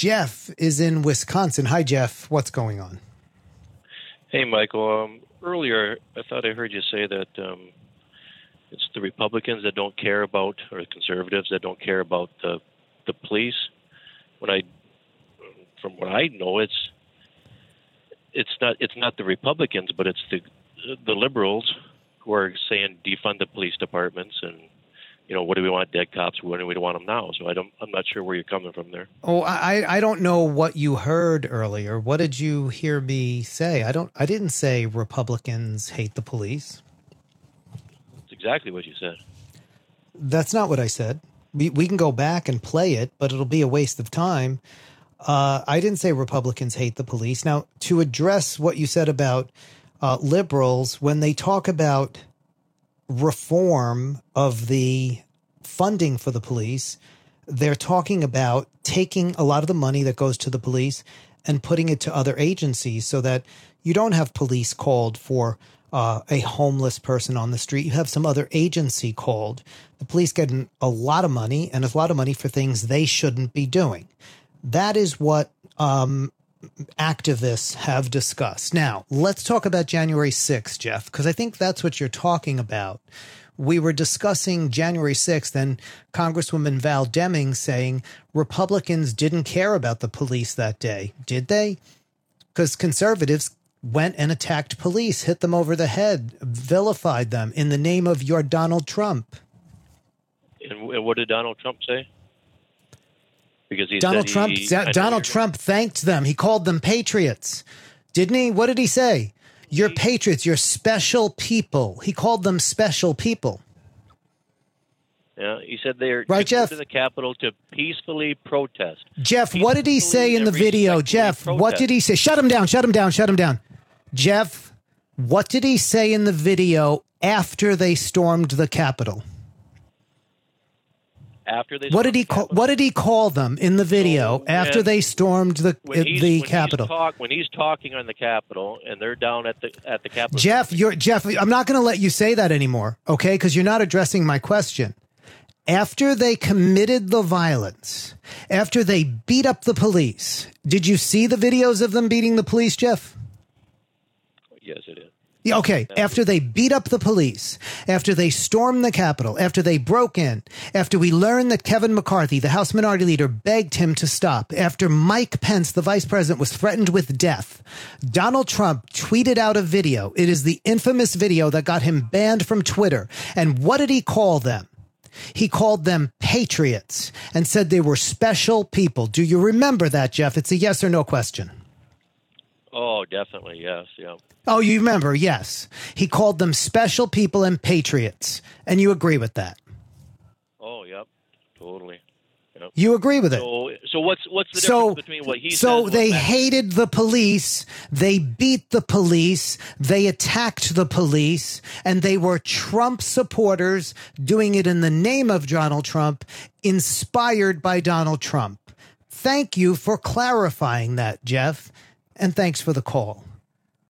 Jeff is in Wisconsin. Hi, Jeff. What's going on? Hey, Michael. Um, earlier, I thought I heard you say that um, it's the Republicans that don't care about, or the conservatives that don't care about the the police. When I, from what I know, it's it's not it's not the Republicans, but it's the the liberals who are saying defund the police departments and you know what do we want dead cops? When do we want them now? So i don't i'm not sure where you're coming from there. Oh i i don't know what you heard earlier. What did you hear me say? I don't i didn't say republicans hate the police. That's exactly what you said. That's not what i said. We, we can go back and play it but it'll be a waste of time. Uh, i didn't say republicans hate the police. Now to address what you said about uh, liberals when they talk about reform of the funding for the police, they're talking about taking a lot of the money that goes to the police and putting it to other agencies so that you don't have police called for uh, a homeless person on the street. You have some other agency called. The police get a lot of money and a lot of money for things they shouldn't be doing. That is what um, activists have discussed. Now, let's talk about January 6th, Jeff, because I think that's what you're talking about. We were discussing January 6th and Congresswoman Val Demings saying Republicans didn't care about the police that day. Did they? Because conservatives went and attacked police, hit them over the head, vilified them in the name of your Donald Trump. And what did Donald Trump say? Because he Donald Trump he, Donald Trump thanked them. He called them patriots. Didn't he? What did he say? You're patriots, you're special people. He called them special people. Yeah, he said they're right, Jeff. to the Capitol to peacefully protest. Jeff, what did he say in the video? Jeff, protest. what did he say? Shut him down, shut him down, shut him down. Jeff, what did he say in the video after they stormed the Capitol? After they. What did he call? What did he call them in the video so after they stormed the the Capitol? Talk, when he's talking on the Capitol and they're down at the at the Capitol. Jeff, you're Jeff. I'm not going to let you say that anymore, okay? Because you're not addressing my question. After they committed the violence, after they beat up the police, did you see the videos of them beating the police, Jeff? Yes, it is. Okay, after they beat up the police, after they stormed the Capitol, after they broke in, after we learned that Kevin McCarthy, the House Minority Leader, begged him to stop, after Mike Pence, the Vice President, was threatened with death, Donald Trump tweeted out a video. It is the infamous video that got him banned from Twitter. And what did he call them? He called them patriots and said they were special people. Do you remember that, Jeff? It's a yes or no question. Definitely, yes, yeah. Oh, you remember? Yes. He called them special people and patriots. And you agree with that? Oh, yep. Totally. Yep. You agree with it. So, so what's what's the so, difference between what he So they hated the police, they beat the police, they attacked the police, and they were Trump supporters doing it in the name of Donald Trump, inspired by Donald Trump. Thank you for clarifying that, Jeff, and thanks for the call.